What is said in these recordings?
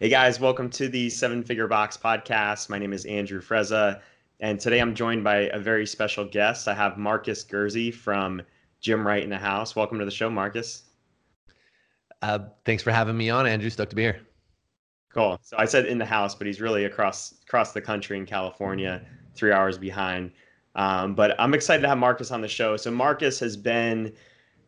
Hey guys, welcome to the Seven Figure Box podcast. My name is Andrew Frezza, and today I'm joined by a very special guest. I have Marcus Gersey from Gym Right in the House. Welcome to the show, Marcus. Uh, thanks for having me on, Andrew. Stoked to be here. Cool. So I said in the house, but he's really across across the country in California, three hours behind. Um, but I'm excited to have Marcus on the show. So Marcus has been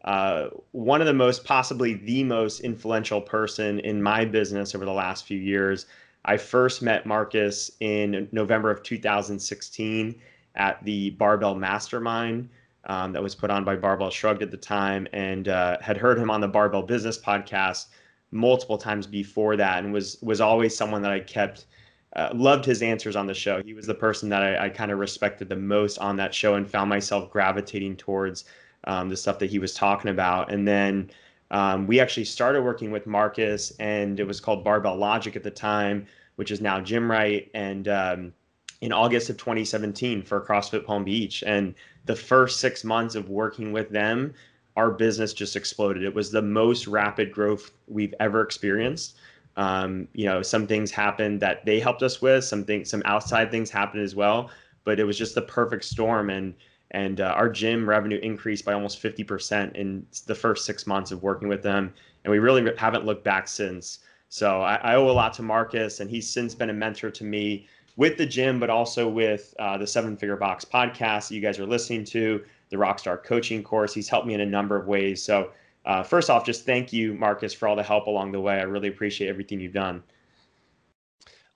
uh, one of the most, possibly the most influential person in my business over the last few years. I first met Marcus in November of 2016 at the Barbell Mastermind um, that was put on by Barbell Shrugged at the time, and uh, had heard him on the Barbell Business podcast multiple times before that, and was was always someone that I kept. Uh, loved his answers on the show. He was the person that I, I kind of respected the most on that show and found myself gravitating towards um, the stuff that he was talking about. And then um, we actually started working with Marcus, and it was called Barbell Logic at the time, which is now Gym Right. And um, in August of 2017 for CrossFit Palm Beach. And the first six months of working with them, our business just exploded. It was the most rapid growth we've ever experienced. Um, you know, some things happened that they helped us with, some things, some outside things happened as well, but it was just the perfect storm. And and uh, our gym revenue increased by almost 50% in the first six months of working with them. And we really haven't looked back since. So I, I owe a lot to marcus and he's since been a mentor to me with the gym but also with uh, the seven figure box podcast that you guys are listening to the rockstar coaching course. He's helped me in a number of ways. So uh, first off just thank you marcus for all the help along the way. I really appreciate everything you've done.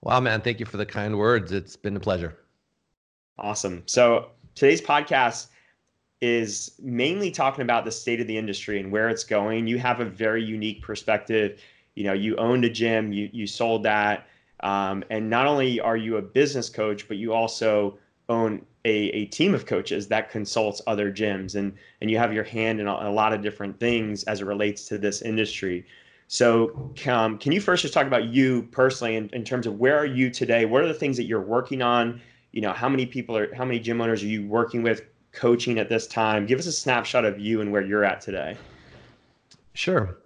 Wow man. Thank you for the kind words. It's been a pleasure. Awesome. So today's podcast is mainly talking about the state of the industry and where it's going. You have a very unique perspective. You know, you owned a gym, you you sold that, um, and not only are you a business coach, but you also own a, a team of coaches that consults other gyms, and and you have your hand in a, a lot of different things as it relates to this industry. So, um, can you first just talk about you personally in, in terms of where are you today? What are the things that you're working on? You know how many people are how many gym owners are you working with coaching at this time give us a snapshot of you and where you're at today sure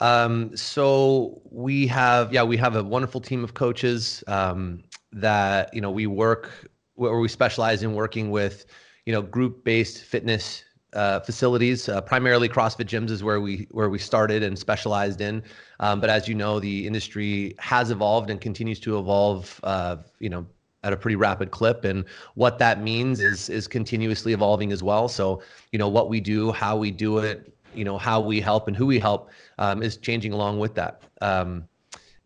um, so we have yeah we have a wonderful team of coaches um, that you know we work where we specialize in working with you know group based fitness uh, facilities. Uh, primarily, CrossFit gyms is where we where we started and specialized in. Um, but as you know, the industry has evolved and continues to evolve. Uh, you know, at a pretty rapid clip and what that means is is continuously evolving as well. So you know what we do how we do it you know how we help and who we help um, is changing along with that. Um,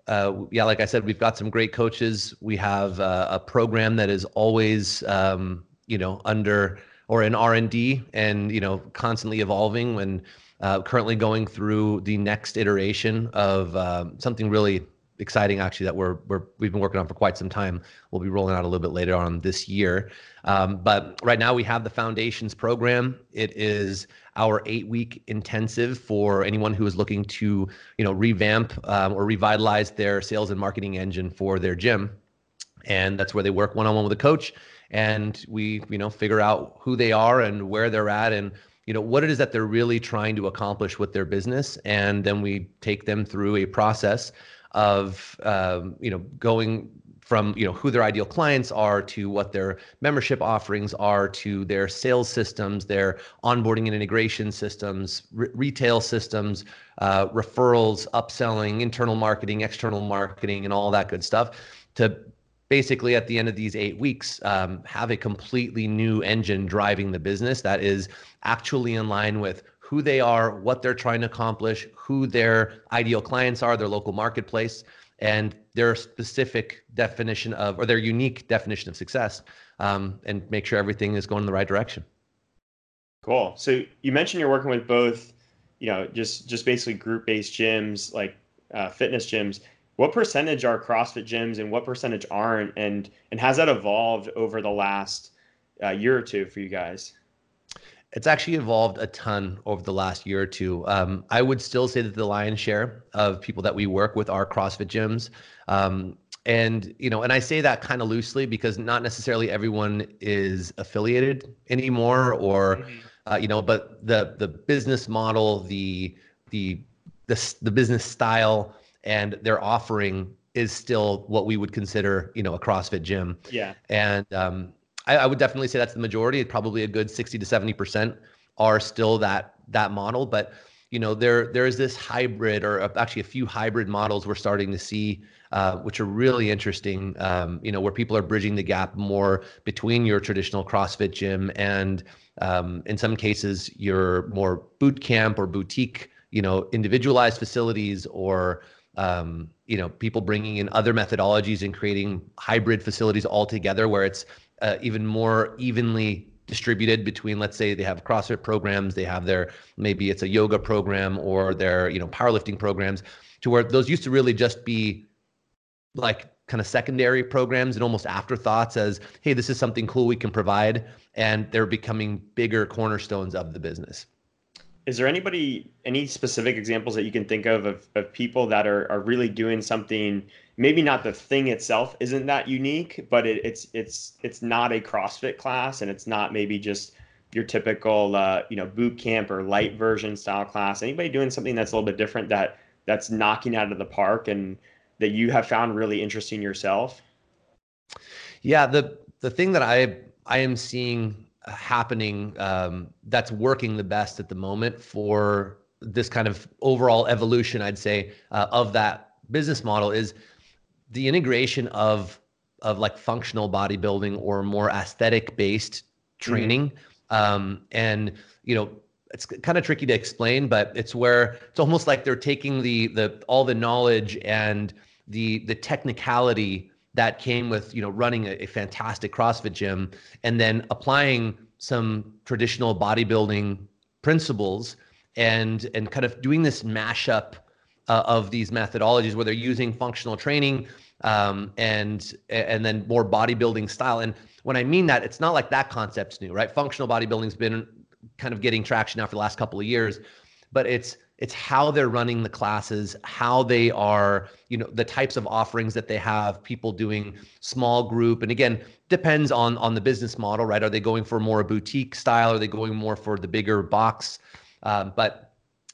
uh, yeah like i said we've got some great coaches. We have uh, a program that is always um, you know under or in r&d and you know constantly evolving when uh, currently going through the next iteration of um, something really exciting actually that we're, we're we've been working on for quite some time. We'll be rolling out a little bit later on this year. Um, but right now we have the foundations program. It is our eight week intensive for anyone who is looking to you know revamp um, or revitalize their sales and marketing engine for their gym. And that's where they work one on one with a coach, and we you know figure out who they are and where they're at and you know what it is that they're really trying to accomplish with their business and then we take them through a process of um, you know going from you know who their ideal clients are to what their membership offerings are to their sales systems their onboarding and integration systems re- retail systems uh, referrals upselling internal marketing external marketing and all that good stuff to basically at the end of these eight weeks um, have a completely new engine driving the business that is actually in line with who they are, what they're trying to accomplish, who their ideal clients are, their local marketplace, and their specific definition of, or their unique definition of success, um, and make sure everything is going in the right direction. Cool. So you mentioned you're working with both, you know, just just basically group-based gyms like uh, fitness gyms. What percentage are CrossFit gyms, and what percentage aren't? And and has that evolved over the last uh, year or two for you guys? It's actually evolved a ton over the last year or two. Um, I would still say that the lion's share of people that we work with are CrossFit gyms. Um, and you know, and I say that kind of loosely because not necessarily everyone is affiliated anymore, or mm-hmm. uh, you know, but the the business model, the the the, the business style, and their offering is still what we would consider, you know, a CrossFit gym. Yeah. And um, I, I would definitely say that's the majority. Probably a good 60 to 70 percent are still that that model. But you know, there there is this hybrid, or actually a few hybrid models we're starting to see, uh, which are really interesting. Um, you know, where people are bridging the gap more between your traditional CrossFit gym and, um, in some cases, your more boot camp or boutique, you know, individualized facilities or um, you know, people bringing in other methodologies and creating hybrid facilities altogether, where it's uh, even more evenly distributed between let's say they have CrossFit programs, they have their maybe it's a yoga program or their you know powerlifting programs to where those used to really just be like kind of secondary programs and almost afterthoughts as hey this is something cool we can provide and they're becoming bigger cornerstones of the business. Is there anybody any specific examples that you can think of of, of people that are, are really doing something maybe not the thing itself isn't that unique but it, it's it's it's not a crossfit class and it's not maybe just your typical uh, you know boot camp or light version style class. Anybody doing something that's a little bit different that that's knocking out of the park and that you have found really interesting yourself? Yeah the the thing that i i am seeing happening um, that's working the best at the moment for this kind of overall evolution, I'd say, uh, of that business model is the integration of of like functional bodybuilding or more aesthetic based training. Mm-hmm. Um, and you know, it's kind of tricky to explain, but it's where it's almost like they're taking the the all the knowledge and the the technicality that came with you know running a, a fantastic CrossFit gym and then applying some traditional bodybuilding principles and and kind of doing this mashup uh, of these methodologies where they're using functional training um, and and then more bodybuilding style. And when I mean that, it's not like that concept's new, right? Functional bodybuilding's been kind of getting traction now for the last couple of years, but it's it's how they're running the classes how they are you know the types of offerings that they have people doing small group and again depends on on the business model right are they going for more a boutique style are they going more for the bigger box um, but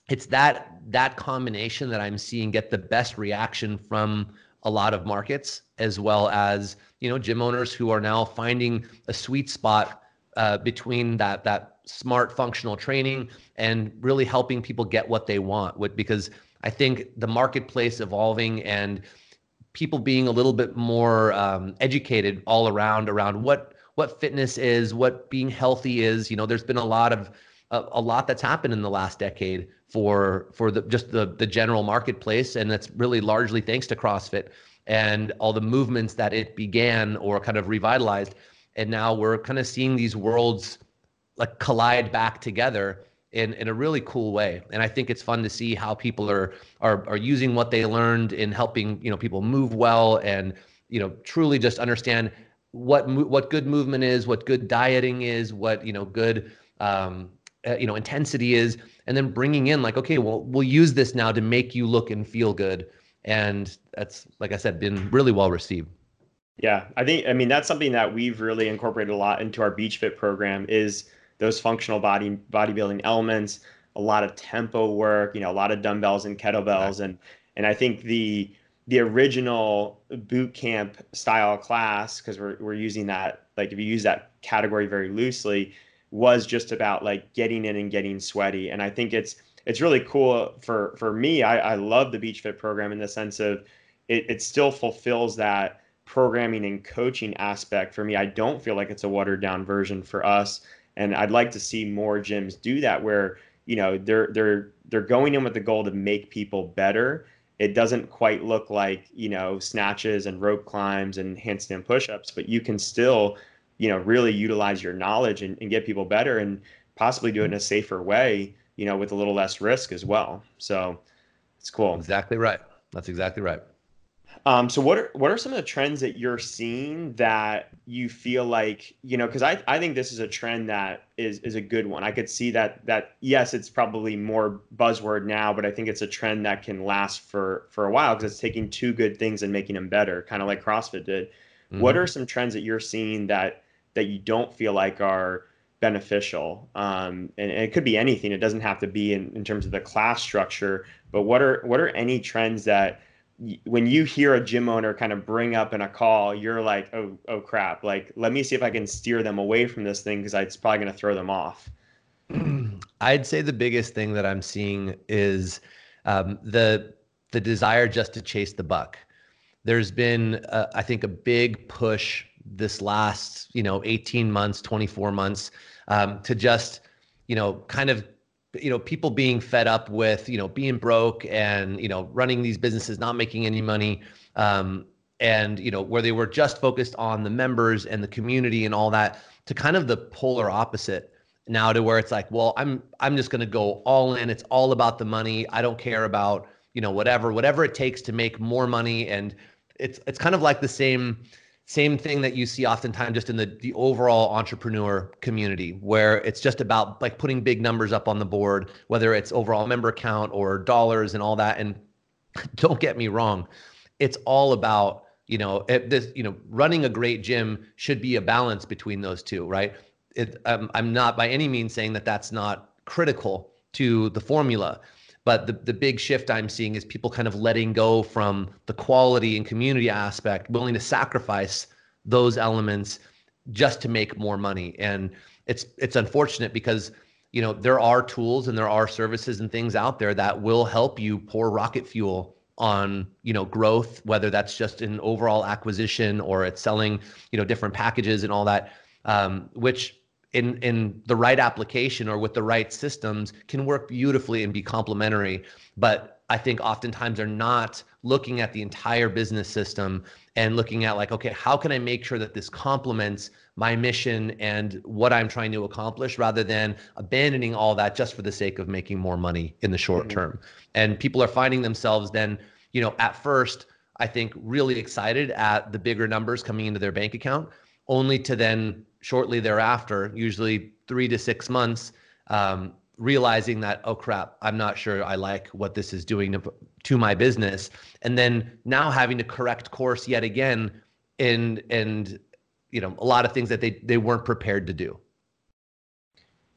it's that that combination that i'm seeing get the best reaction from a lot of markets as well as you know gym owners who are now finding a sweet spot uh, between that that smart functional training and really helping people get what they want what because i think the marketplace evolving and people being a little bit more um, educated all around around what what fitness is what being healthy is you know there's been a lot of a, a lot that's happened in the last decade for for the just the the general marketplace and that's really largely thanks to crossfit and all the movements that it began or kind of revitalized and now we're kind of seeing these worlds like collide back together in, in a really cool way. And I think it's fun to see how people are, are, are using what they learned in helping, you know, people move well and, you know, truly just understand what, what good movement is, what good dieting is, what, you know, good, um, uh, you know, intensity is, and then bringing in like, okay, well, we'll use this now to make you look and feel good. And that's, like I said, been really well received. Yeah, I think I mean that's something that we've really incorporated a lot into our Beach Fit program is those functional body bodybuilding elements, a lot of tempo work, you know, a lot of dumbbells and kettlebells, and and I think the the original boot camp style class because we're we're using that like if you use that category very loosely was just about like getting in and getting sweaty. And I think it's it's really cool for for me I, I love the beach fit program in the sense of it, it still fulfills that programming and coaching aspect for me. I don't feel like it's a watered down version for us. And I'd like to see more gyms do that where you know they're they're they're going in with the goal to make people better. It doesn't quite look like you know snatches and rope climbs and handstand push-ups, but you can still you know really utilize your knowledge and, and get people better and possibly do it in a safer way you know with a little less risk as well so it's cool exactly right that's exactly right um, so what are what are some of the trends that you're seeing that you feel like you know because I, I think this is a trend that is is a good one. I could see that that yes it's probably more buzzword now, but I think it's a trend that can last for for a while because it's taking two good things and making them better, kind of like CrossFit did. Mm-hmm. What are some trends that you're seeing that that you don't feel like are beneficial? Um, and, and, it could be anything. It doesn't have to be in, in terms of the class structure, but what are what are any trends that when you hear a gym owner kind of bring up in a call, you're like, oh, oh crap! Like, let me see if I can steer them away from this thing because it's probably going to throw them off. I'd say the biggest thing that I'm seeing is um, the the desire just to chase the buck. There's been, uh, I think, a big push this last, you know, 18 months, 24 months, um, to just, you know, kind of you know people being fed up with you know being broke and you know running these businesses not making any money um, and you know where they were just focused on the members and the community and all that to kind of the polar opposite now to where it's like well i'm i'm just going to go all in. It's all about the money. I don't care about you know whatever whatever it takes to make more money. And it's it's kind of like the same same thing that you see oftentimes just in the the overall entrepreneur community where it's just about like putting big numbers up on the board whether it's overall member count or dollars and all that. And don't get me wrong it's all about you know it, this you know running a great gym should be a balance between those two right? It, um, i'm not by any means saying that that's not critical to the formula but the, the big shift I'm seeing is people kind of letting go from the quality and community aspect, willing to sacrifice those elements just to make more money. And it's it's unfortunate because you know there are tools and there are services and things out there that will help you pour rocket fuel on you know growth whether that's just in overall acquisition or it's selling you know different packages and all that um, which in in the right application or with the right systems can work beautifully and be complementary. But i think oftentimes they're not looking at the entire business system and looking at like okay how can i make sure that this complements my mission and what i'm trying to accomplish rather than abandoning all that just for the sake of making more money in the short mm-hmm. term? And people are finding themselves then you know at first i think really excited at the bigger numbers coming into their bank account only to then shortly thereafter, usually three to six months, um, realizing that oh crap, I'm not sure I like what this is doing to, to my business, and then now having to correct course yet again, and and you know a lot of things that they they weren't prepared to do.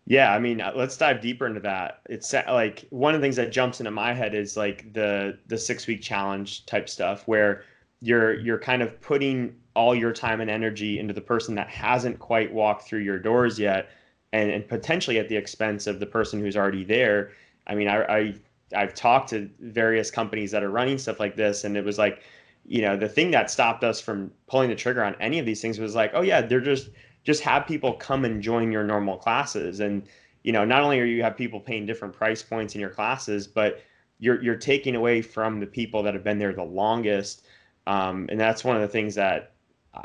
Yeah, I mean, uh, let's dive deeper into that. It's like one of the things that jumps into my head is like the the six week challenge type stuff where you're you're kind of putting all your time and energy into the person that hasn't quite walked through your doors yet and, and potentially at the expense of the person who's already there. I mean I, I i've talked to various companies that are running stuff like this and it was like you know the thing that stopped us from pulling the trigger on any of these things was like oh yeah they're just just have people come and join your normal classes. And you know not only are you have people paying different price points in your classes but you're you're taking away from the people that have been there the longest um, and that's one of the things that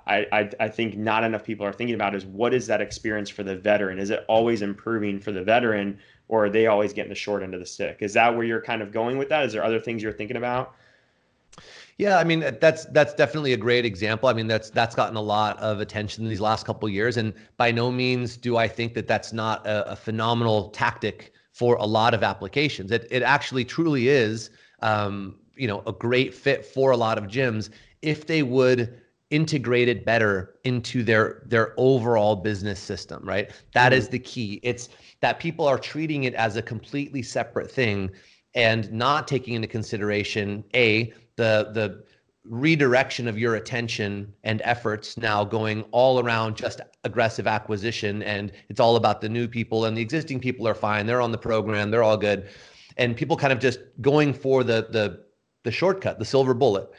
I, I, I think not enough people are thinking about is what is that experience for the veteran? Is it always improving for the veteran, or are they always getting the short end of the stick? Is that where you're kind of going with that? Is there other things you're thinking about? Yeah, I mean that's that's definitely a great example. I mean that's that's gotten a lot of attention these last couple years, and by no means do I think that that's not a, a phenomenal tactic for a lot of applications. It it actually truly is, um, you know, a great fit for a lot of gyms if they would integrate it better into their their overall business system right? That mm-hmm. is the key. It's that people are treating it as a completely separate thing and not taking into consideration a the the redirection of your attention and efforts now going all around just aggressive acquisition and it's all about the new people and the existing people are fine they're on the program they're all good. And people kind of just going for the the the shortcut the silver bullet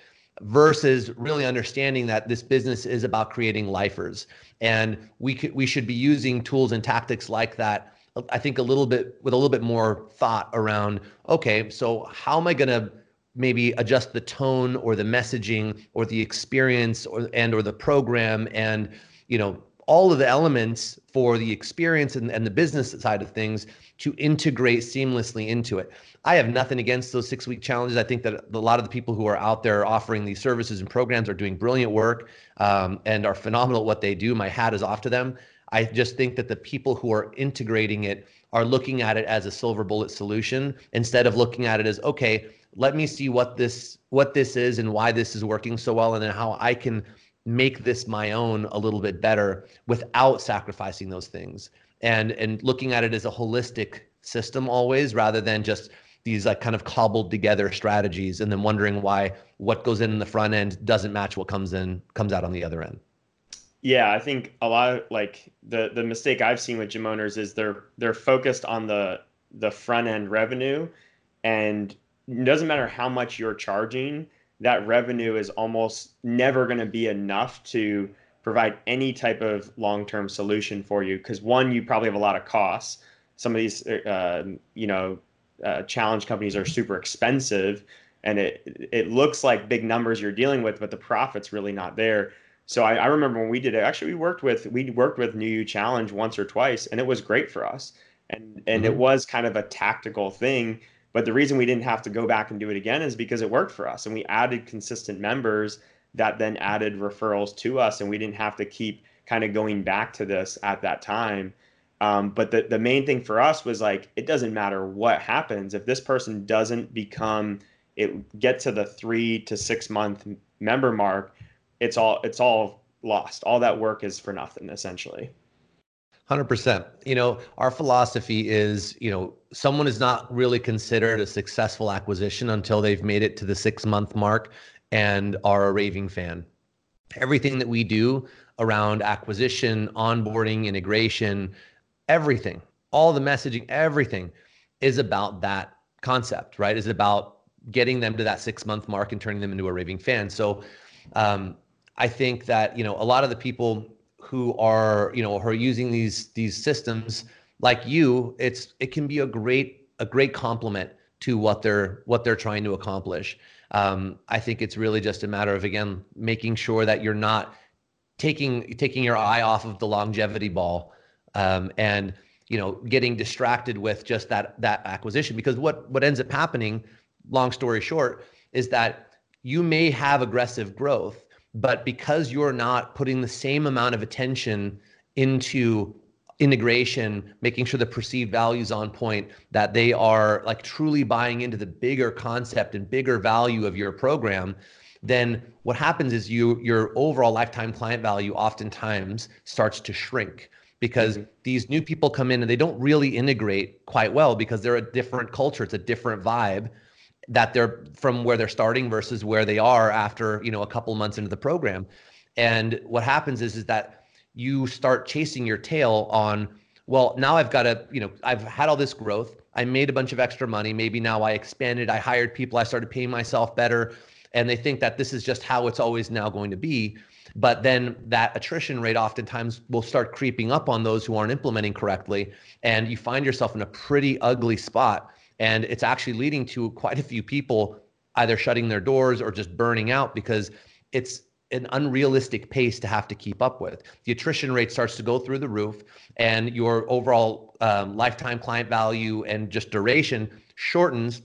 versus really understanding that this business is about creating lifers. And we could we should be using tools and tactics like that i think a little bit with a little bit more thought around okay so how am i going to maybe adjust the tone or the messaging or the experience or and or the program and you know all of the elements for the experience and, and the business side of things to integrate seamlessly into it. I have nothing against those six week challenges. I think that a lot of the people who are out there offering these services and programs are doing brilliant work um, and are phenomenal at what they do. My hat is off to them. I just think that the people who are integrating it are looking at it as a silver bullet solution instead of looking at it as okay, let me see what this what this is and why this is working so well and then how I can make this my own a little bit better without sacrificing those things. And and looking at it as a holistic system always rather than just these like kind of cobbled together strategies and then wondering why what goes in in the front end doesn't match what comes in comes out on the other end. Yeah i think a lot of like the the mistake i've seen with gym owners is they're they're focused on the the front end revenue and it doesn't matter how much you're charging that revenue is almost never going to be enough to provide any type of long-term solution for you because one you probably have a lot of costs. Some of these uh, you know uh, challenge companies are super expensive and it it looks like big numbers you're dealing with but the profit's really not there. So I, I remember when we did it actually we worked with we worked with new you challenge once or twice and it was great for us. And and mm-hmm. it was kind of a tactical thing but the reason we didn't have to go back and do it again is because it worked for us and we added consistent members that then added referrals to us and we didn't have to keep kind of going back to this at that time um, but the, the main thing for us was like, it doesn't matter what happens. If this person doesn't become, it get to the three to six month member mark, it's all, it's all lost. All that work is for nothing essentially. 100%. You know, our philosophy is, you know, someone is not really considered a successful acquisition until they've made it to the six month mark and are a raving fan. Everything that we do around acquisition, onboarding, integration, everything, all the messaging, everything is about that concept, right? Is about getting them to that six month mark and turning them into a raving fan. So um, I think that you know a lot of the people who are you know who are using these these systems like you, it's it can be a great a great complement to what they're what they're trying to accomplish. Um, I think it's really just a matter of again making sure that you're not taking taking your eye off of the longevity ball um, and you know getting distracted with just that that acquisition because what what ends up happening long story short is that you may have aggressive growth but because you're not putting the same amount of attention into integration making sure the perceived values on point that they are like truly buying into the bigger concept and bigger value of your program then what happens is you your overall lifetime client value oftentimes starts to shrink because mm-hmm. these new people come in and they don't really integrate quite well because they're a different culture it's a different vibe that they're from where they're starting versus where they are after you know a couple months into the program. And what happens is is that you start chasing your tail on well now i've got to you know i've had all this growth. I made a bunch of extra money. Maybe now i expanded. I hired people. I started paying myself better. And they think that this is just how it's always now going to be. But then that attrition rate oftentimes will start creeping up on those who aren't implementing correctly. And you find yourself in a pretty ugly spot. And it's actually leading to quite a few people either shutting their doors or just burning out because it's an unrealistic pace to have to keep up with. The attrition rate starts to go through the roof, and your overall um, lifetime client value and just duration shortens.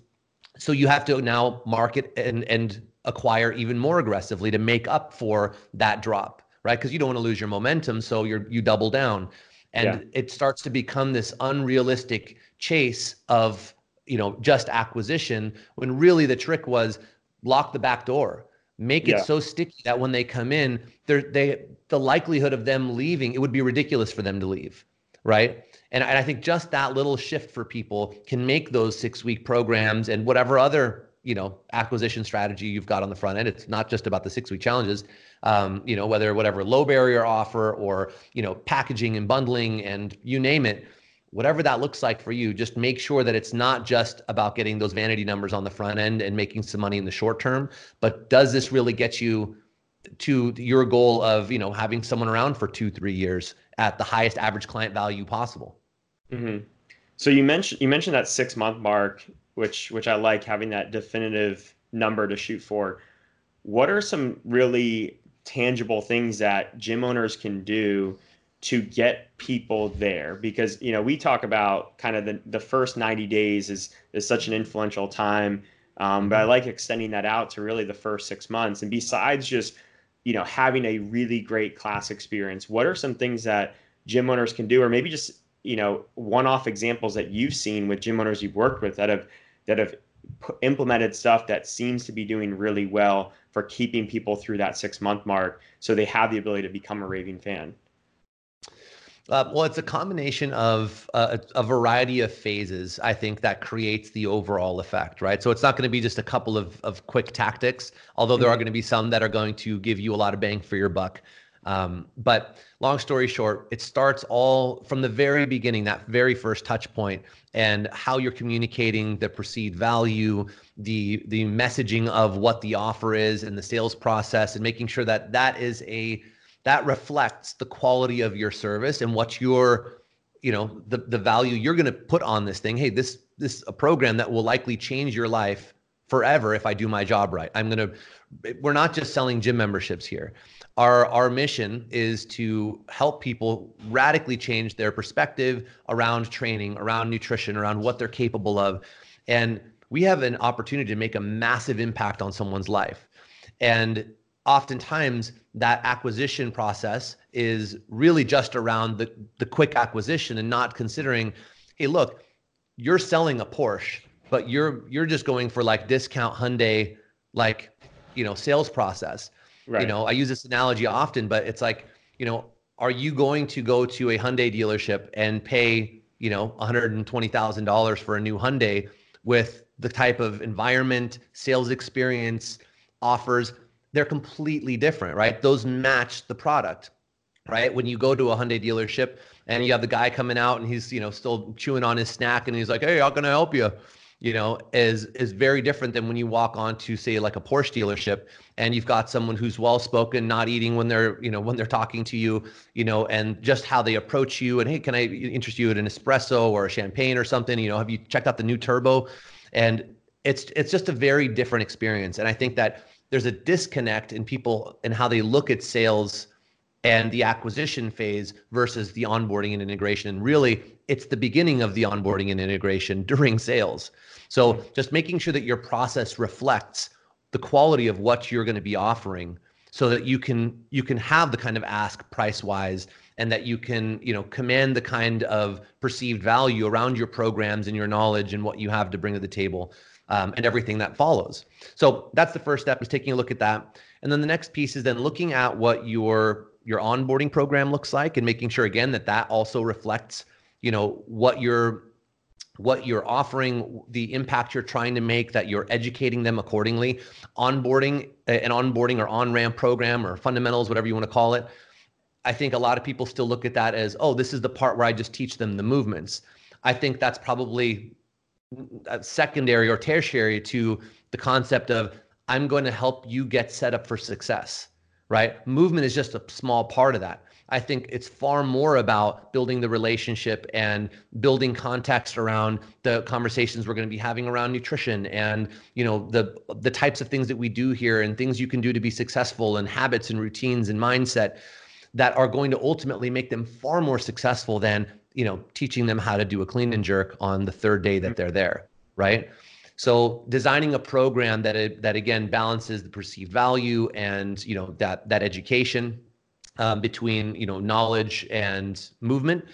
So you have to now market and and acquire even more aggressively to make up for that drop, right? Because you don't want to lose your momentum, so you're you double down, and yeah. it starts to become this unrealistic chase of you know just acquisition when really the trick was lock the back door make it yeah. so sticky that when they come in they're they the likelihood of them leaving it would be ridiculous for them to leave right and, and i think just that little shift for people can make those six week programs and whatever other you know acquisition strategy you've got on the front end it's not just about the six week challenges um, you know whether whatever low barrier offer or you know packaging and bundling and you name it whatever that looks like for you just make sure that it's not just about getting those vanity numbers on the front end and making some money in the short term but does this really get you to your goal of you know having someone around for two three years at the highest average client value possible mm-hmm. so you mentioned you mentioned that six month mark which which I like having that definitive number to shoot for. What are some really tangible things that gym owners can do to get people there? Because you know we talk about kind of the the first 90 days is is such an influential time, um, but I mm-hmm. like extending that out to really the first six months. And besides just you know having a really great class experience, what are some things that gym owners can do, or maybe just you know one-off examples that you've seen with gym owners you've worked with that have that have implemented stuff that seems to be doing really well for keeping people through that six month mark so they have the ability to become a raving fan Uh, well, it's a combination of uh, a, variety of phases, I think, that creates the overall effect, right? So it's not going to be just a couple of, of quick tactics, although there are mm-hmm. going to be some that are going to give you a lot of bang for your buck. Um, but long story short, it starts all from the very beginning, that very first touch point, and how you're communicating the perceived value, the the messaging of what the offer is, and the sales process, and making sure that that is a that reflects the quality of your service and what your you know the the value you're going to put on this thing. Hey this this a program that will likely change your life forever if i do my job right. I'm going to we're not just selling gym memberships here. Our our mission is to help people radically change their perspective around training around nutrition around what they're capable of. And we have an opportunity to make a massive impact on someone's life. And oftentimes that acquisition process is really just around the, the quick acquisition and not considering, hey, look, you're selling a Porsche, but you're you're just going for like discount Hyundai, like you know, sales process. Right. You know, I use this analogy often, but it's like, you know, are you going to go to a Hyundai dealership and pay, you know, $120,000 for a new Hyundai with the type of environment, sales experience, offers they're completely different, right? Those match the product, right? When you go to a Hyundai dealership and you have the guy coming out and he's, you know, still chewing on his snack and he's like, "Hey, how can I help you?" You know, is is very different than when you walk on to say like a Porsche dealership and you've got someone who's well spoken, not eating when they're, you know, when they're talking to you, you know, and just how they approach you and hey, can I interest you in an espresso or a champagne or something? You know, have you checked out the new turbo? And it's it's just a very different experience. And I think that there's a disconnect in people and how they look at sales and the acquisition phase versus the onboarding and integration. And really, it's the beginning of the onboarding and integration during sales. So just making sure that your process reflects the quality of what you're going to be offering so that you can you can have the kind of ask price wise and that you can you know command the kind of perceived value around your programs and your knowledge and what you have to bring to the table um, and everything that follows. So that's the first step is taking a look at that. And then the next piece is then looking at what your your onboarding program looks like and making sure again that that also reflects you know what you're what you're offering the impact you're trying to make that you're educating them accordingly onboarding an onboarding or on ramp program or fundamentals whatever you want to call it i think a lot of people still look at that as oh this is the part where i just teach them the movements i think that's probably Uh, secondary or tertiary to the concept of I'm going to help you get set up for success, right? Movement is just a small part of that. I think it's far more about building the relationship and building context around the conversations we're going to be having around nutrition and you know the the types of things that we do here and things you can do to be successful and habits and routines and mindset that are going to ultimately make them far more successful than you know teaching them how to do a clean and jerk on the third day that they're there right? So designing a program that it, that again balances the perceived value and you know that that education um, between you know knowledge and movement.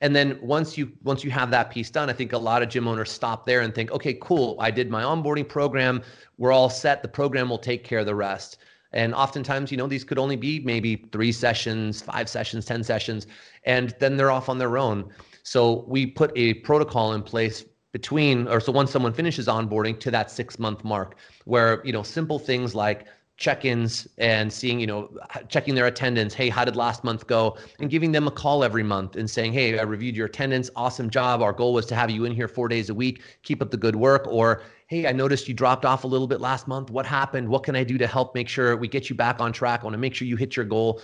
And then once you once you have that piece done i think a lot of gym owners stop there and think okay cool i did my onboarding program. We're all set. The program will take care of the rest and oftentimes, you know, these could only be maybe three sessions, five sessions, 10 sessions, and then they're off on their own. So we put a protocol in place between, or so once someone finishes onboarding to that six month mark, where, you know, simple things like check-ins and seeing you know checking their attendance hey how did last month go? And giving them a call every month and saying hey i reviewed your attendance awesome job. Our goal was to have you in here four days a week keep up the good work. Or hey i noticed you dropped off a little bit last month. What happened? What can i do to help make sure we get you back on track? I want to make sure you hit your goal.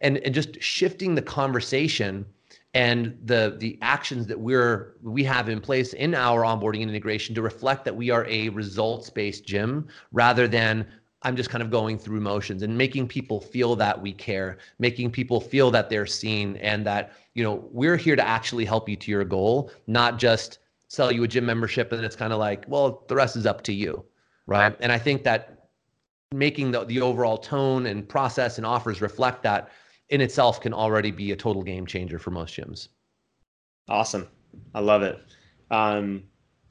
And and just shifting the conversation and the the actions that we're we have in place in our onboarding and integration to reflect that we are a results based gym rather than I'm just kind of going through motions and making people feel that we care, making people feel that they're seen and that, you know, we're here to actually help you to your goal, not just sell you a gym membership and it's kind of like, well, the rest is up to you. Right. And I think that making the, the overall tone and process and offers reflect that in itself can already be a total game changer for most gyms. Awesome. I love it. Um,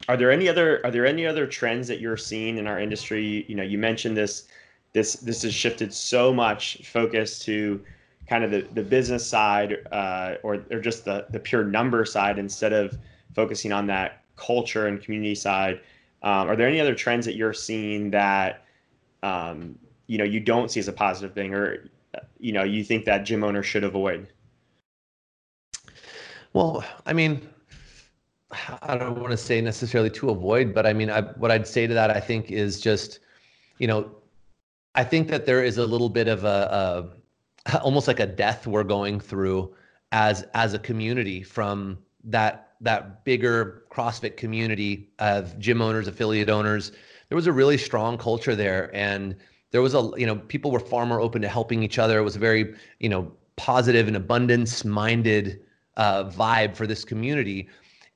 are there any other are there any other trends that you're seeing in our industry? You know, you mentioned this this this has shifted so much focus to kind of the, the business side uh, or, or just the, the pure number side instead of focusing on that culture and community side. Um, are there any other trends that you're seeing that um, you know you don't see as a positive thing, or you know you think that gym owners should avoid? Well, I mean, I don't want to say necessarily to avoid, but I mean, I, what I'd say to that, I think, is just, you know, I think that there is a little bit of a, a almost like a death we're going through as as a community from that that bigger CrossFit community of gym owners, affiliate owners. There was a really strong culture there, and there was a you know people were far more open to helping each other. It was a very you know positive and abundance minded uh, vibe for this community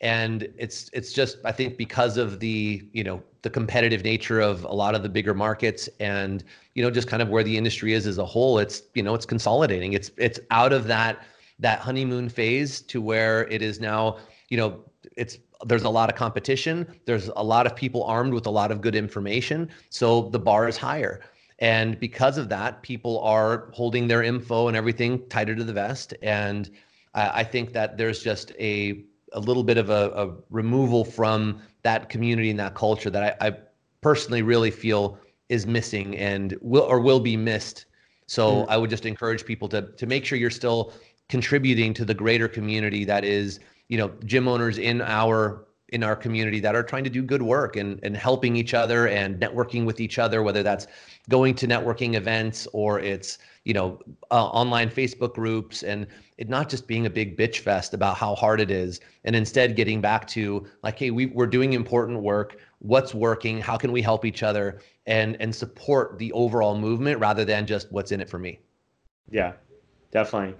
and it's it's just i think because of the you know the competitive nature of a lot of the bigger markets and you know just kind of where the industry is as a whole it's you know it's consolidating. It's it's out of that that honeymoon phase to where it is now you know it's there's a lot of competition. There's a lot of people armed with a lot of good information. So the bar is higher. And because of that people are holding their info and everything tighter to the vest. And I, I think that there's just a a little bit of a, a removal from that community and that culture that I, I, personally really feel is missing and will or will be missed. So mm. I would just encourage people to to make sure you're still contributing to the greater community that is, you know, gym owners in our in our community that are trying to do good work and and helping each other and networking with each other, whether that's going to networking events or it's you know uh, online Facebook groups and it not just being a big bitch fest about how hard it is and instead getting back to like hey we, we're doing important work. What's working? How can we help each other and and support the overall movement rather than just what's in it for me? Yeah definitely.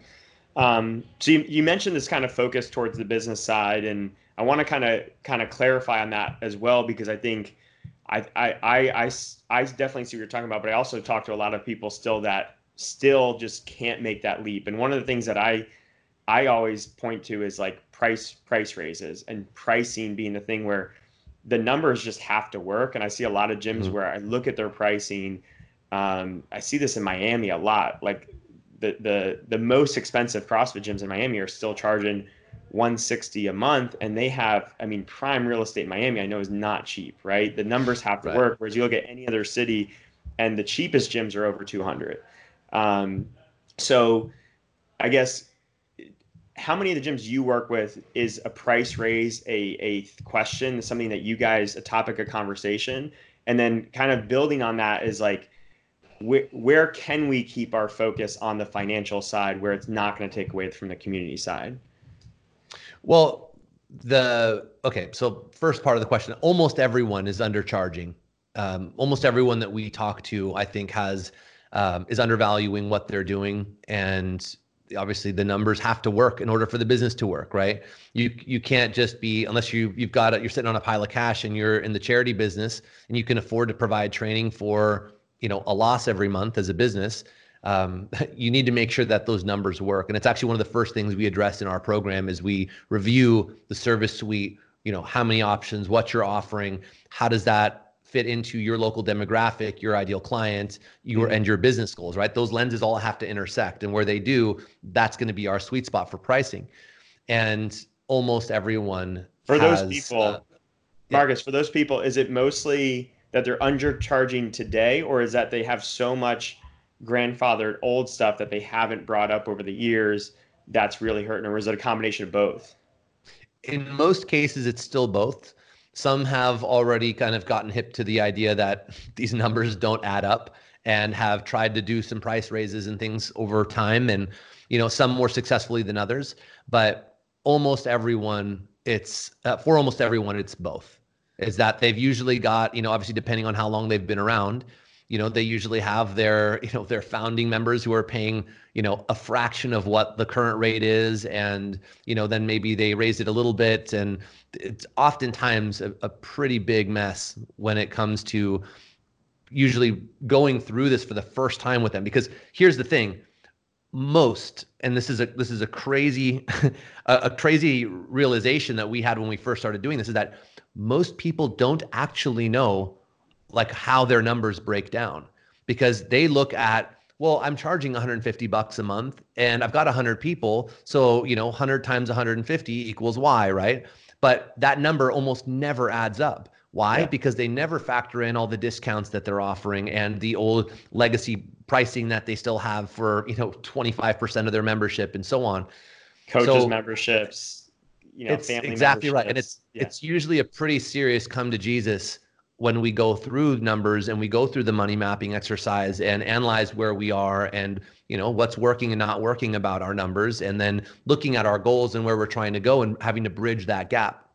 Um, so you, you mentioned this kind of focus towards the business side and i want to kind of kind of clarify on that as well because i think I, I, I, I, I definitely see what you're talking about, but I also talk to a lot of people still that still just can't make that leap. And one of the things that I I always point to is like price price raises and pricing being the thing where the numbers just have to work. And I see a lot of gyms mm-hmm. where I look at their pricing. Um, I see this in Miami a lot. Like the the the most expensive CrossFit gyms in Miami are still charging 160 a month and they have i mean prime real estate in miami i know is not cheap right the numbers have to right. work whereas you look at any other city and the cheapest gyms are over 200 um, so I guess how many of the gyms you work with is a price raise a, a question, something that you guys, a topic of conversation? And then kind of building on that is like, where, where can we keep our focus on the financial side where it's not going to take away from the community side? Well, the okay, so first part of the question, almost everyone is undercharging. Um, almost everyone that we talk to, I think, has um, is undervaluing what they're doing and obviously the numbers have to work in order for the business to work right you you can't just be unless you you've got you're sitting on a pile of cash and you're in the charity business and you can afford to provide training for you know a loss every month as a business um, you need to make sure that those numbers work and it's actually one of the first things we address in our program is we review the service suite you know how many options what you're offering how does that fit into your local demographic, your ideal client, your mm-hmm. and your business goals, right? Those lenses all have to intersect. And where they do, that's going to be our sweet spot for pricing. And almost everyone for has, those people, uh, Marcus, yeah. for those people, is it mostly that they're undercharging today, or is that they have so much grandfathered old stuff that they haven't brought up over the years that's really hurting, or is it a combination of both? In most cases, it's still both. Some have already kind of gotten hip to the idea that these numbers don't add up and have tried to do some price raises and things over time and you know some more successfully than others but almost everyone it's uh, for almost everyone it's both is that they've usually got you know obviously depending on how long they've been around you know they usually have their you know their founding members who are paying you know a fraction of what the current rate is. And you know then maybe they raise it a little bit. And it's oftentimes a, a pretty big mess when it comes to usually going through this for the first time with them. Because here's the thing. Most and this is a this is a crazy a, a crazy realization that we had when we first started doing this is that most people don't actually know like how their numbers break down because they look at well, I'm charging 150 bucks a month and I've got 100 people. So, you know, 100 times 150 equals Y, right? But that number almost never adds up. Why? Yeah. Because they never factor in all the discounts that they're offering and the old legacy pricing that they still have for, you know, 25% of their membership and so on. Coaches so, memberships, you know, it's exactly right. And it's yeah. it's usually a pretty serious come to Jesus when we go through numbers and we go through the money mapping exercise and analyze where we are and you know what's working and not working about our numbers and then looking at our goals and where we're trying to go and having to bridge that gap.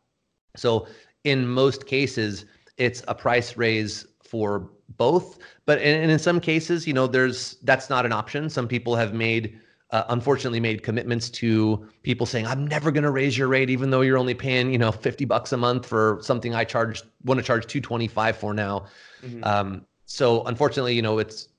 So in most cases it's a price raise for both but in, in some cases you know there's that's not an option. Some people have made uh, unfortunately made commitments to people saying i'm never going to raise your rate even though you're only paying you know 50 bucks a month for something i charge want to charge 225 for now mm-hmm. um, so unfortunately you know it's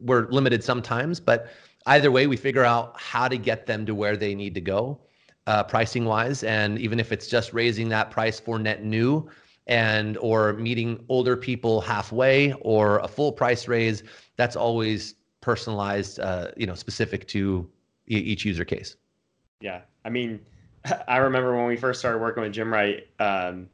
we're limited sometimes but either way we figure out how to get them to where they need to go uh, pricing wise and even if it's just raising that price for net new and or meeting older people halfway or a full price raise that's always personalized, uh, you know, specific to e- each user case. Yeah, I mean, I remember when we first started working with Gym Right, um,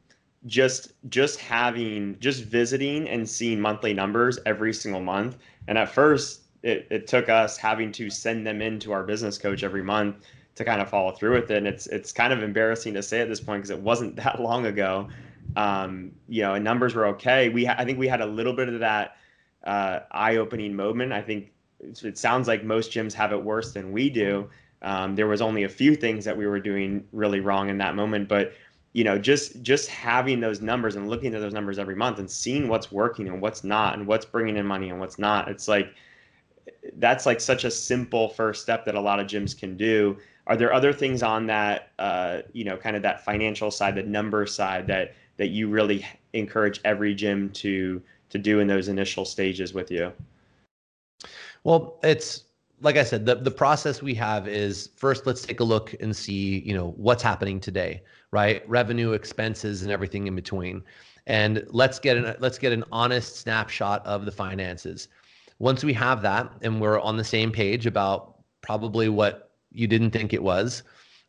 just just having just visiting and seeing monthly numbers every single month. And at first, it, it took us having to send them into our business coach every month to kind of follow through with it. And it's it's kind of embarrassing to say at this point because it wasn't that long ago. Um, you know, and numbers were okay. We ha- I think we had a little bit of that uh, eye-opening moment. I think it sounds like most gyms have it worse than we do. Um, there was only a few things that we were doing really wrong in that moment, but you know, just just having those numbers and looking at those numbers every month and seeing what's working and what's not, and what's bringing in money and what's not, it's like that's like such a simple first step that a lot of gyms can do. Are there other things on that, uh, you know, kind of that financial side, the number side that that you really encourage every gym to to do in those initial stages with you? Well, it's like I said, the, the process we have is first let's take a look and see, you know, what's happening today, right? Revenue, expenses, and everything in between. And let's get an let's get an honest snapshot of the finances. Once we have that and we're on the same page about probably what you didn't think it was,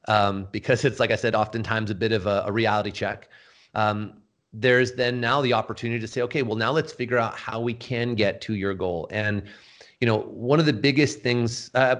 um, because it's like I said, oftentimes a bit of a, a reality check. Um, there's then now the opportunity to say, okay, well now let's figure out how we can get to your goal. And you know, one of the biggest things uh,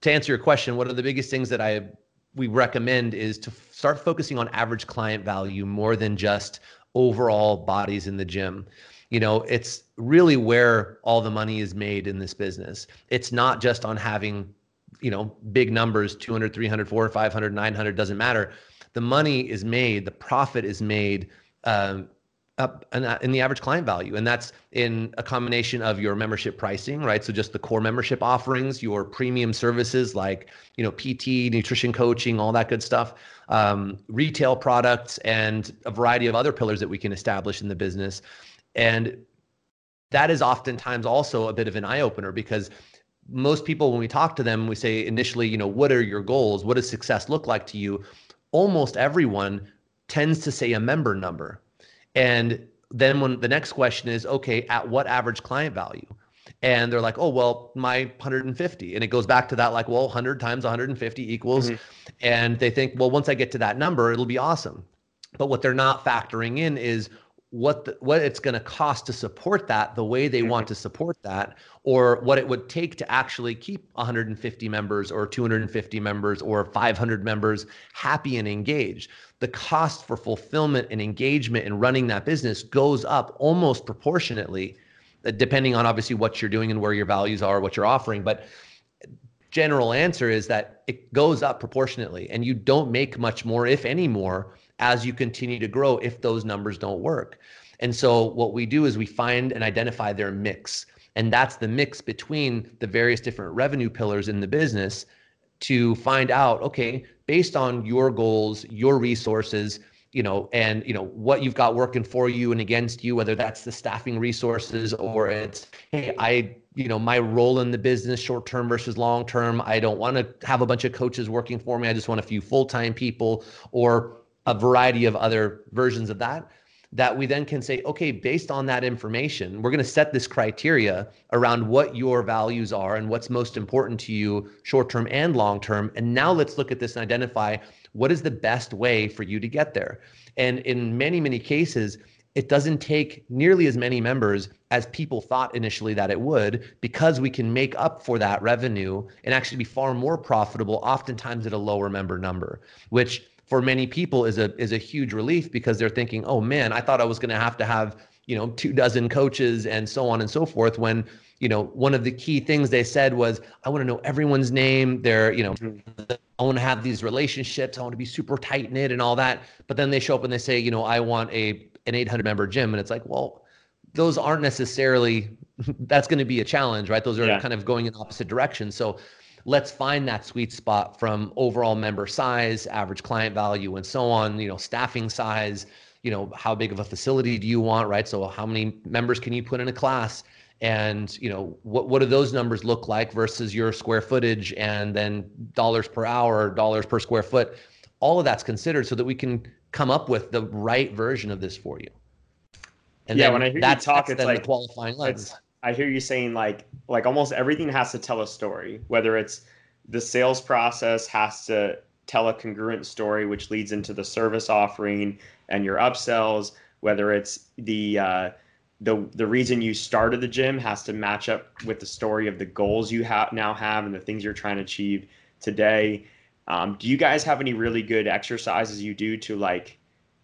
to answer your question, one of the biggest things that I we recommend is to f- start focusing on average client value more than just overall bodies in the gym. You know, it's really where all the money is made in this business. It's not just on having, you know, big numbers 200, 300, 400, 500, 900 doesn't matter. The money is made, the profit is made um, up in the average client value and that's in a combination of your membership pricing right? So just the core membership offerings your premium services like you know pt nutrition coaching all that good stuff um, retail products and a variety of other pillars that we can establish in the business. And that is oftentimes also a bit of an eye-opener because most people when we talk to them we say initially you know what are your goals? What does success look like to you? Almost everyone tends to say a member number and then when the next question is, okay, at what average client value? And they're like, oh, well, my 150. And it goes back to that, like, well, 100 times 150 equals. Mm-hmm. And they think, well, once I get to that number, it'll be awesome. But what they're not factoring in is what the, what it's going to cost to support that the way they mm-hmm. want to support that or what it would take to actually keep 150 members or 250 members or 500 members happy and engaged the cost for fulfillment and engagement and running that business goes up almost proportionately uh, depending on obviously what you're doing and where your values are what you're offering but general answer is that it goes up proportionately and you don't make much more if any more as you continue to grow if those numbers don't work. And so what we do is we find and identify their mix. And that's the mix between the various different revenue pillars in the business to find out, okay, based on your goals, your resources, you know, and you know what you've got working for you and against you, whether that's the staffing resources or it's, hey, I, you know, my role in the business, short term versus long term. I don't want to have a bunch of coaches working for me. I just want a few full time people, or a variety of other versions of that that we then can say, okay, based on that information, we're going to set this criteria around what your values are and what's most important to you, short term and long term. And now let's look at this and identify what is the best way for you to get there. And in many, many cases, it doesn't take nearly as many members as people thought initially that it would because we can make up for that revenue and actually be far more profitable oftentimes at a lower member number which for many people is a is a huge relief because they're thinking, oh man, I thought I was going to have to have you know two dozen coaches and so on and so forth. When you know one of the key things they said was, I want to know everyone's name. They're you know, mm-hmm. I want to have these relationships. I want to be super tight knit and all that. But then they show up and they say, you know, I want a an 800 member gym, and it's like, well, those aren't necessarily that's going to be a challenge, right? Those are yeah. kind of going in opposite directions. So let's find that sweet spot from overall member size, average client value, and so on, you know, staffing size, you know, how big of a facility do you want, right? So how many members can you put in a class? And you know, what what do those numbers look like versus your square footage and then dollars per hour, dollars per square foot? All of that's considered so that we can come up with the right version of this for you. And yeah, when I hear you talk, it's like the qualifying lens. I hear you saying like like almost everything has to tell a story, whether it's the sales process has to tell a congruent story, which leads into the service offering and your upsells, whether it's the uh, the the reason you started the gym has to match up with the story of the goals you have now have and the things you're trying to achieve today. Um, do you guys have any really good exercises you do to like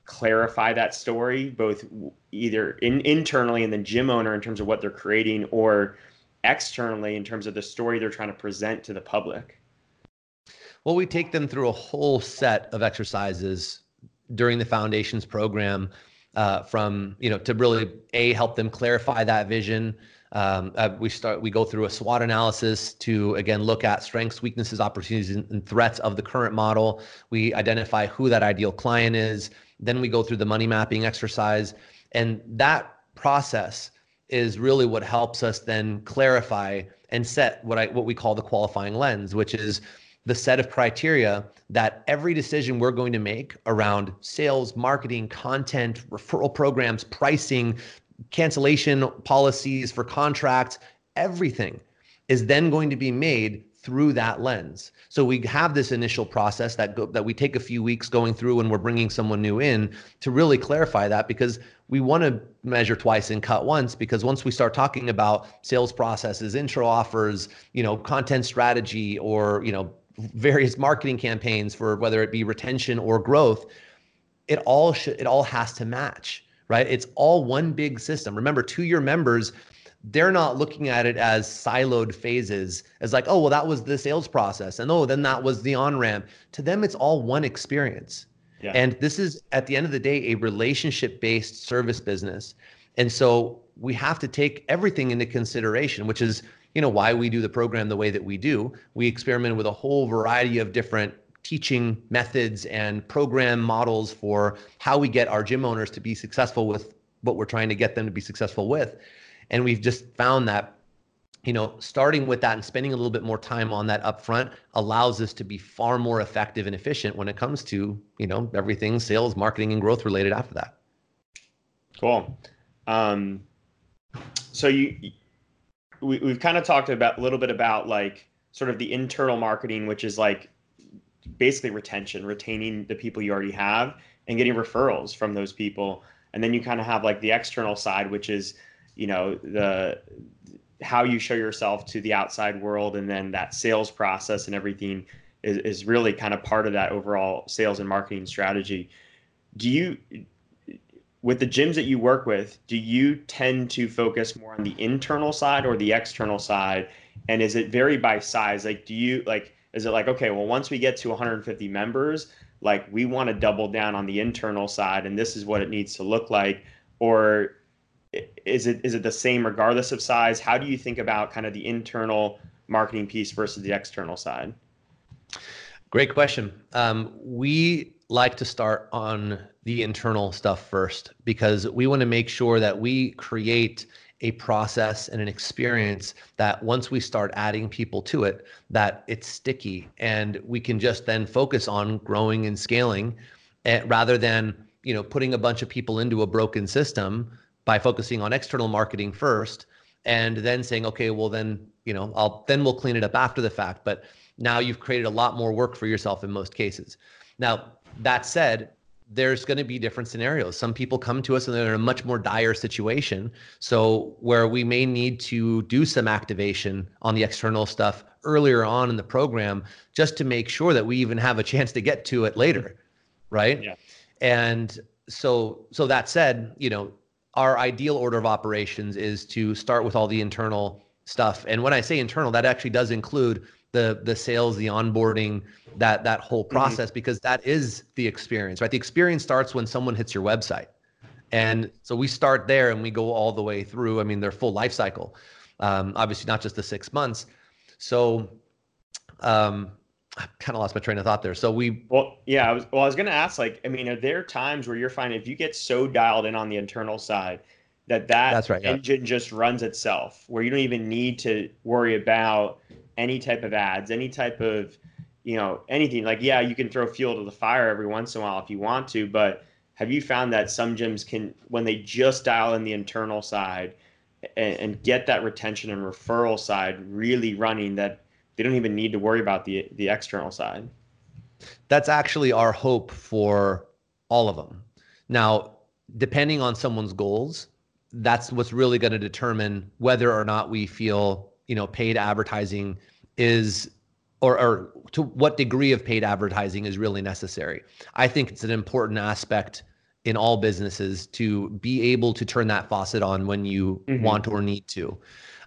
clarify that story, both either in, internally and then gym owner in terms of what they're creating, or externally in terms of the story they're trying to present to the public? Well, we take them through a whole set of exercises during the foundations program uh, from you know to really a help them clarify that vision um, uh, we start we go through a SWOT analysis to again look at strengths, weaknesses, opportunities, and, and threats of the current model. We identify who that ideal client is. Then we go through the money mapping exercise, and that process is really what helps us then clarify and set what I what we call the qualifying lens, which is the set of criteria that every decision we're going to make around sales, marketing, content, referral programs, pricing, cancellation policies for contracts, everything is then going to be made through that lens. So we have this initial process that go, that we take a few weeks going through when we're bringing someone new in to really clarify that because we want to measure twice and cut once because once we start talking about sales processes, intro offers, you know, content strategy or, you know, various marketing campaigns for whether it be retention or growth, it all should it all has to match right? It's all one big system. Remember, to your members, they're not looking at it as siloed phases, as like, oh, well, that was the sales process. And oh, then that was the on ramp. To them, it's all one experience. Yeah. And this is, at the end of the day, a relationship based service business. And so we have to take everything into consideration, which is, you know, why we do the program the way that we do. We experiment with a whole variety of different teaching methods and program models for how we get our gym owners to be successful with what we're trying to get them to be successful with. And we've just found that you know, starting with that and spending a little bit more time on that upfront allows us to be far more effective and efficient when it comes to, you know, everything sales, marketing, and growth related after that. Cool. Um, so you, we, we've kind of talked about a little bit about like sort of the internal marketing, which is like basically retention, retaining the people you already have and getting referrals from those people. And then you kind of have like the external side, which is, you know, the how you show yourself to the outside world and then that sales process and everything is, is really kind of part of that overall sales and marketing strategy. Do you with the gyms that you work with, do you tend to focus more on the internal side or the external side? And is it vary by size? Like, do you like is it like, okay, well, once we get to 150 members, like we want to double down on the internal side and this is what it needs to look like? Or is it is it the same regardless of size? How do you think about kind of the internal marketing piece versus the external side? Great question. Um, we like to start on the internal stuff first because we want to make sure that we create a process and an experience that once we start adding people to it that it's sticky and we can just then focus on growing and scaling and, eh, rather than you know putting a bunch of people into a broken system by focusing on external marketing first and then saying okay well then you know i'll then we'll clean it up after the fact. But now you've created a lot more work for yourself in most cases. Now that said there's going to be different scenarios. Some people come to us and they're in a much more dire situation. So where we may need to do some activation on the external stuff earlier on in the program just to make sure that we even have a chance to get to it later right? Yeah. And so so that said you know our ideal order of operations is to start with all the internal stuff. And when I say internal, that actually does include the the sales, the onboarding, that that whole mm-hmm. process, mm-hmm. because that is the experience, right? The experience starts when someone hits your website. And so we start there and we go all the way through. I mean, their full life cycle. Um, obviously, not just the six months. So um, I kind of lost my train of thought there. So we well, yeah. I was well. I was going to ask, like, I mean, are there times where you're finding if you get so dialed in on the internal side that that That's right, engine yeah. just runs itself, where you don't even need to worry about any type of ads, any type of, you know, anything. Like, yeah, you can throw fuel to the fire every once in a while if you want to, but have you found that some gyms can, when they just dial in the internal side and, and get that retention and referral side really running, that they don't even need to worry about the the external side. That's actually our hope for all of them. Now, depending on someone's goals, that's what's really going to determine whether or not we feel, you know, paid advertising is or, or to what degree of paid advertising is really necessary. I think it's an important aspect in all businesses to be able to turn that faucet on when you mm-hmm. want or need to.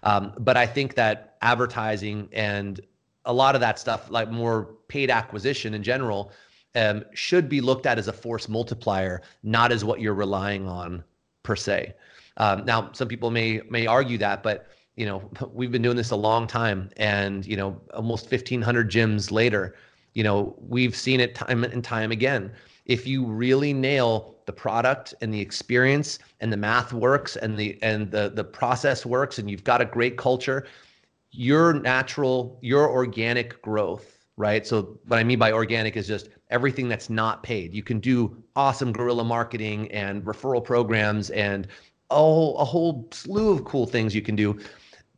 Um, but I think that advertising and a lot of that stuff, like more paid acquisition in general, um, should be looked at as a force multiplier, not as what you're relying on per se. Um, now, some people may may argue that, but you know, we've been doing this a long time, and you know, almost 1,500 gyms later, you know, we've seen it time and time again. If you really nail the product and the experience and the math works and the and the the process works and you've got a great culture your natural your organic growth right? So what i mean by organic is just everything that's not paid. You can do awesome guerrilla marketing and referral programs and oh a whole slew of cool things you can do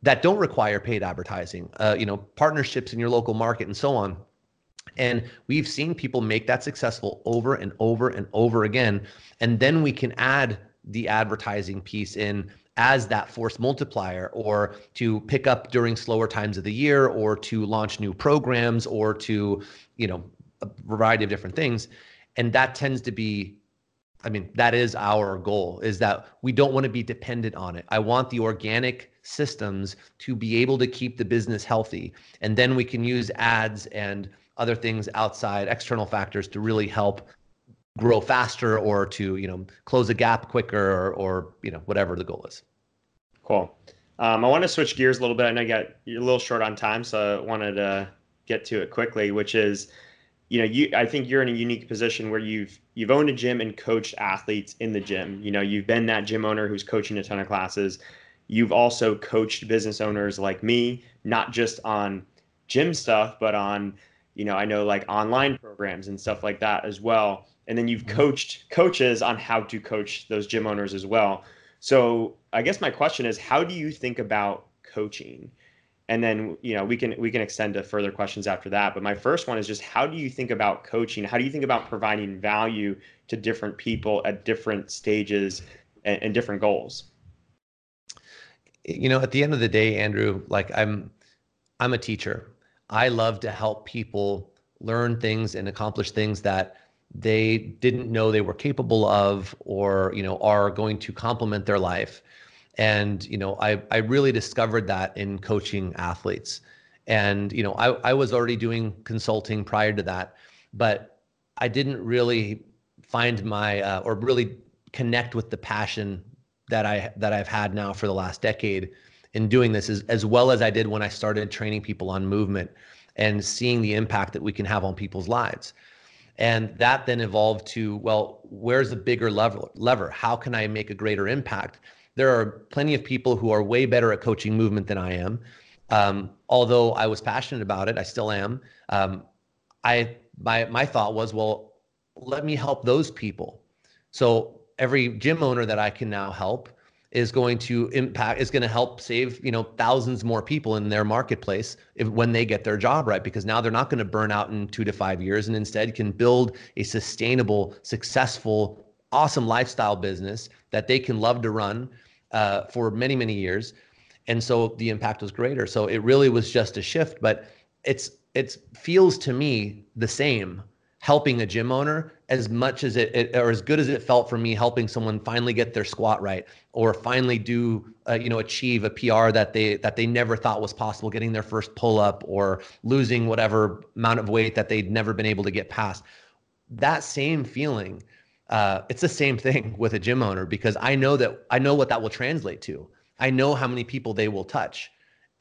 that don't require paid advertising uh, you know partnerships in your local market and so on and we've seen people make that successful over and over and over again. And then we can add the advertising piece in as that force multiplier or to pick up during slower times of the year or to launch new programs or to, you know, a variety of different things. And that tends to be I mean, that is our goal is that we don't want to be dependent on it. I want the organic systems to be able to keep the business healthy. And then we can use ads and other things outside external factors to really help grow faster or to you know close a gap quicker or, or you know whatever the goal is. Cool. Um, i want to switch gears a little bit. I know you got you're a little short on time so i wanted to get to it quickly which is you know you i think you're in a unique position where you've you've owned a gym and coached athletes in the gym. You know you've been that gym owner who's coaching a ton of classes. You've also coached business owners like me not just on gym stuff but on you know, I know like online programs and stuff like that as well. And then you've mm-hmm. coached coaches on how to coach those gym owners as well. So I guess my question is, how do you think about coaching? And then you know we can we can extend to further questions after that. But my first one is just how do you think about coaching? How do you think about providing value to different people at different stages and, and different goals? You know, at the end of the day, Andrew, like I'm I'm a teacher I love to help people learn things and accomplish things that they didn't know they were capable of or you know are going to complement their life. And you know i i really discovered that in coaching athletes. And you know i i was already doing consulting prior to that but i didn't really find my uh, or really connect with the passion that i that i've had now for the last decade in doing this as, as well as I did when I started training people on movement and seeing the impact that we can have on people's lives. And that then evolved to, well, where's the bigger lever? lever? How can I make a greater impact? There are plenty of people who are way better at coaching movement than I am. Um, although I was passionate about it, I still am. Um, I my my thought was, well, let me help those people So every gym owner that I can now help is going to impact is going to help save you know thousands more people in their marketplace if, when they get their job right because now they're not going to burn out in two to five years and instead can build a sustainable successful awesome lifestyle business that they can love to run uh, for many many years. And so the impact was greater. So it really was just a shift but it's it feels to me the same helping a gym owner as much as it, it, or as good as it felt for me helping someone finally get their squat right or finally do uh, you know achieve a PR that they that they never thought was possible getting their first pull up or losing whatever amount of weight that they'd never been able to get past. That same feeling uh, it's the same thing with a gym owner because I know that I know what that will translate to. I know how many people they will touch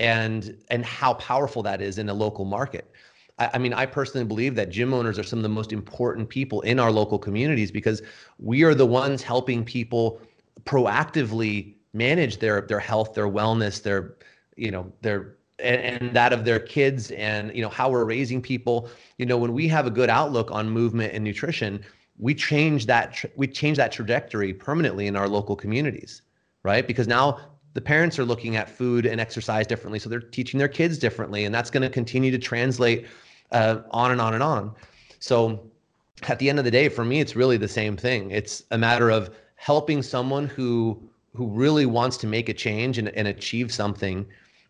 and and how powerful that is in a local market I, I mean, I personally believe that gym owners are some of the most important people in our local communities because we are the ones helping people proactively manage their their health, their wellness, their you know their and, and, that of their kids and you know how we're raising people. You know when we have a good outlook on movement and nutrition we change that we change that trajectory permanently in our local communities right? Because now the parents are looking at food and exercise differently so they're teaching their kids differently and that's going to continue to translate uh, on and on and on. So at the end of the day for me it's really the same thing. It's a matter of helping someone who who really wants to make a change and, and achieve something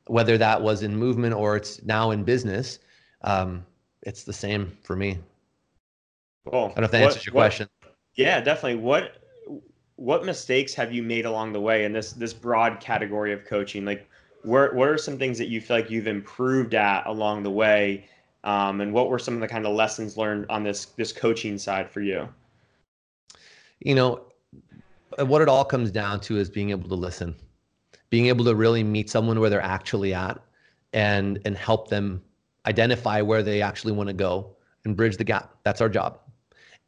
whether that was in movement or it's now in business um, it's the same for me. Well, i don't know if that what, answers your what, question. Yeah definitely. What what mistakes have you made along the way in this this broad category of coaching? Like, where what are some things that you feel like you've improved at along the way, um, and what were some of the kind of lessons learned on this this coaching side for you? You know, what it all comes down to is being able to listen, being able to really meet someone where they're actually at, and and help them identify where they actually want to go and bridge the gap. That's our job,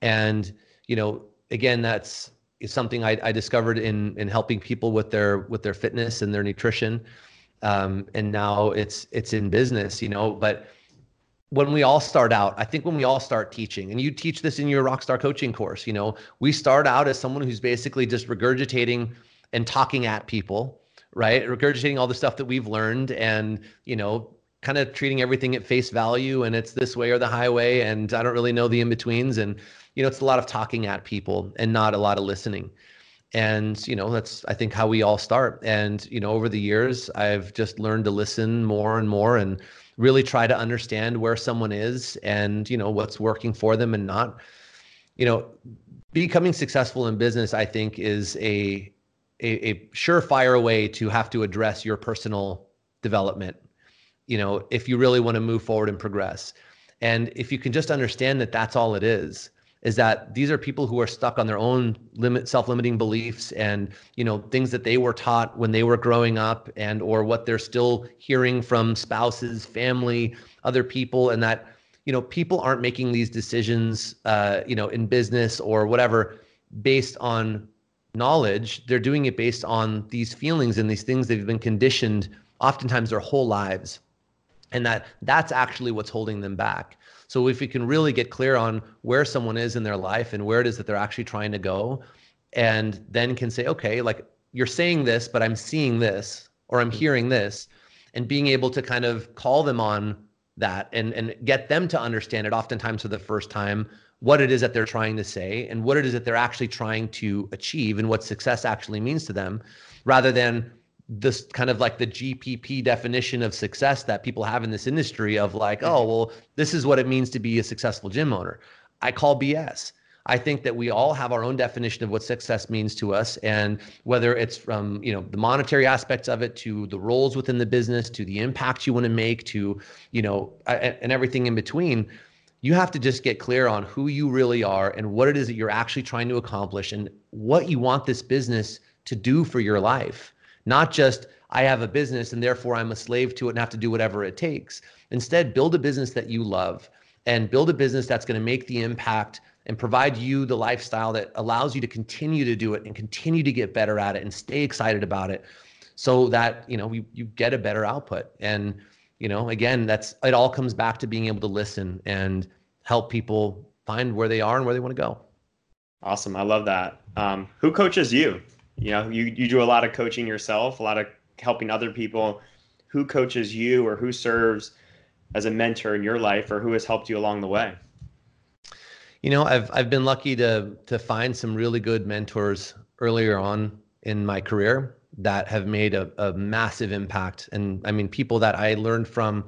and you know, again, that's is something I, I discovered in in helping people with their with their fitness and their nutrition, um, and now it's it's in business, you know. But when we all start out, I think when we all start teaching, and you teach this in your Rockstar coaching course, you know, we start out as someone who's basically just regurgitating and talking at people, right? Regurgitating all the stuff that we've learned, and you know, kind of treating everything at face value, and it's this way or the highway, and I don't really know the in betweens, and you know, it's a lot of talking at people and not a lot of listening. And, you know, that's, I think, how we all start. And, you know, over the years, I've just learned to listen more and more and really try to understand where someone is and, you know, what's working for them and not. You know, becoming successful in business, I think, is a, a, a surefire way to have to address your personal development you know if you really want to move forward and progress and if you can just understand that that's all it is is that these are people who are stuck on their own limit self-limiting beliefs and you know things that they were taught when they were growing up and or what they're still hearing from spouses family other people and that you know people aren't making these decisions uh, you know in business or whatever based on knowledge. They're doing it based on these feelings and these things they've been conditioned oftentimes their whole lives. And that that's actually what's holding them back so if we can really get clear on where someone is in their life and where it is that they're actually trying to go, and then can say, okay, like you're saying this, but I'm seeing this or I'm mm-hmm. hearing this, and being able to kind of call them on that and and get them to understand it oftentimes for the first time what it is that they're trying to say and what it is that they're actually trying to achieve and what success actually means to them rather than this kind of like the GPP definition of success that people have in this industry of like, oh, mm-hmm. well, this is what it means to be a successful gym owner. I call BS. I think that we all have our own definition of what success means to us, and whether it's from you know the monetary aspects of it to the roles within the business to the impact you want to make to you know and everything in between. You have to just get clear on who you really are and what it is that you're actually trying to accomplish and what you want this business to do for your life not just I have a business and therefore I'm a slave to it and have to do whatever it takes. Instead, build a business that you love and build a business that's going to make the impact and provide you the lifestyle that allows you to continue to do it and continue to get better at it and stay excited about it so that you know you, you get a better output and you know again that's it all comes back to being able to listen and help people find where they are and where they want to go Awesome. I love that. Um, who coaches you? You know, you, you do a lot of coaching yourself, a lot of helping other people. Who coaches you or who serves as a mentor in your life or who has helped you along the way? You know, I've I've been lucky to to find some really good mentors earlier on in my career that have made a, a massive impact. And I mean, people that I learned from,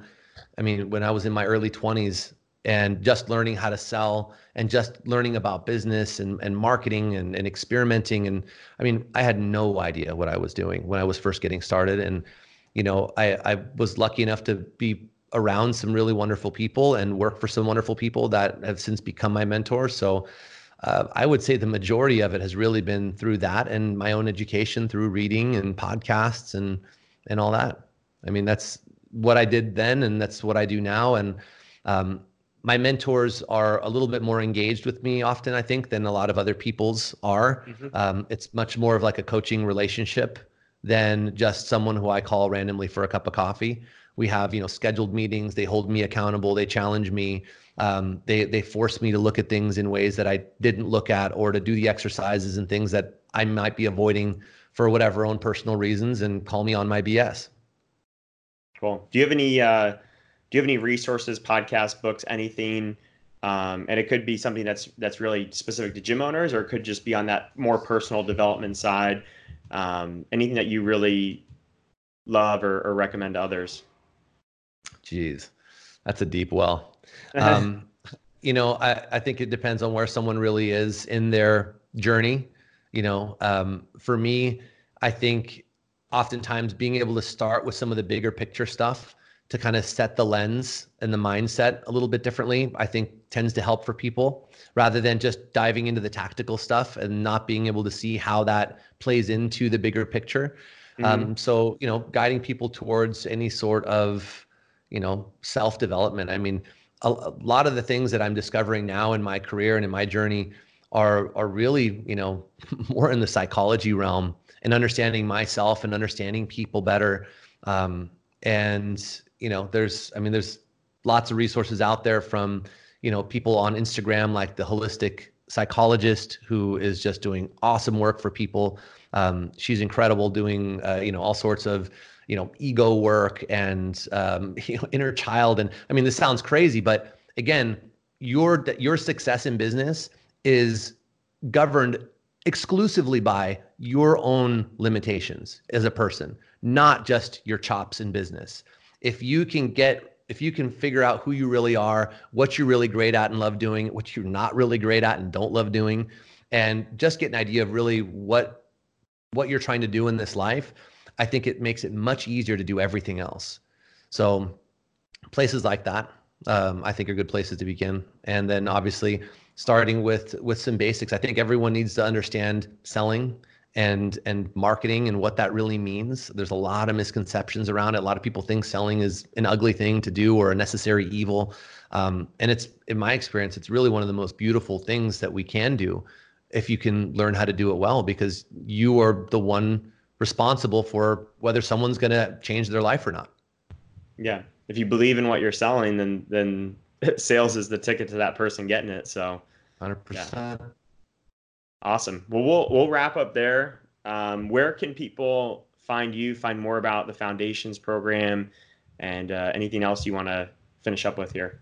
I mean, when I was in my early 20s and just learning how to sell and just learning about business and, and marketing and, and experimenting. And I mean, I had no idea what I was doing when I was first getting started. And, you know, I, I was lucky enough to be around some really wonderful people and work for some wonderful people that have since become my mentors. So uh, I would say the majority of it has really been through that and my own education through reading and podcasts and and all that. I mean, that's what I did then, and that's what I do now. And um, my mentors are a little bit more engaged with me often, I think, than a lot of other people's are. Mm-hmm. Um, it's much more of like a coaching relationship than just someone who I call randomly for a cup of coffee. We have, you know, scheduled meetings. They hold me accountable. They challenge me. Um, they they force me to look at things in ways that I didn't look at, or to do the exercises and things that I might be avoiding for whatever own personal reasons, and call me on my BS. Cool. Do you have any uh, Do you have any resources, podcasts, books, anything? Um, and it could be something that's that's really specific to gym owners, or it could just be on that more personal development side. Um, anything that you really love or, or recommend to others? Jeez, that's a deep well. Um, you know, I, I think it depends on where someone really is in their journey. You know, um, for me, I think oftentimes being able to start with some of the bigger picture stuff to kind of set the lens and the mindset a little bit differently, I think tends to help for people rather than just diving into the tactical stuff and not being able to see how that plays into the bigger picture. Mm-hmm. Um, so, you know, guiding people towards any sort of, you know, self development. I mean, a, a lot of the things that I'm discovering now in my career and in my journey are are really, you know, more in the psychology realm and understanding myself and understanding people better. Um, and you know, there's, I mean, there's lots of resources out there from, you know, people on Instagram like the holistic psychologist who is just doing awesome work for people. Um, she's incredible doing, uh, you know, all sorts of, you know, ego work and, um, you know, inner child. And I mean, this sounds crazy, but again, your, your success in business is governed exclusively by your own limitations as a person, not just your chops in business. If you can get if you can figure out who you really are, what you're really great at and love doing, what you're not really great at and don't love doing, and just get an idea of really what what you're trying to do in this life, I think it makes it much easier to do everything else. So places like that, um, I think are good places to begin. And then obviously starting with with some basics. I think everyone needs to understand selling and and marketing and what that really means. There's a lot of misconceptions around it. A lot of people think selling is an ugly thing to do or a necessary evil. Um, and it's in my experience, it's really one of the most beautiful things that we can do if you can learn how to do it well, because you are the one responsible for whether someone's going to change their life or not. Yeah, if you believe in what you're selling, then then sales is the ticket to that person getting it. So, hundred yeah. Awesome. Well, we'll we'll wrap up there. Um, where can people find you? Find more about the Foundations program, and uh, anything else you want to finish up with here.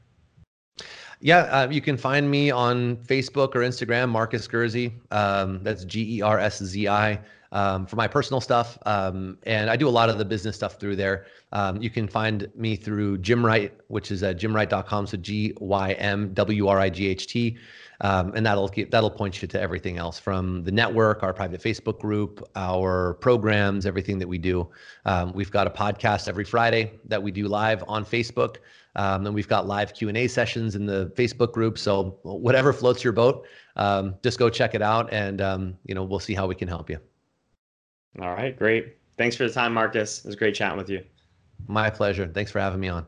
Yeah, uh, you can find me on Facebook or Instagram, Marcus Gerszi. Um, that's G E R S Z I um, for my personal stuff. Um, and I do a lot of the business stuff through there. Um, you can find me through Gym Right, which is at gymwright.com. So G Y M W R I G H T. Um, and that'll that'll point you to everything else from the network, our private Facebook group, our programs, everything that we do. Um, we've got a podcast every Friday that we do live on Facebook. Um, and we've got live Q and A sessions in the Facebook group. So whatever floats your boat, um, just go check it out, and um, you know we'll see how we can help you. All right, great. Thanks for the time, Marcus. It was great chatting with you. My pleasure. Thanks for having me on.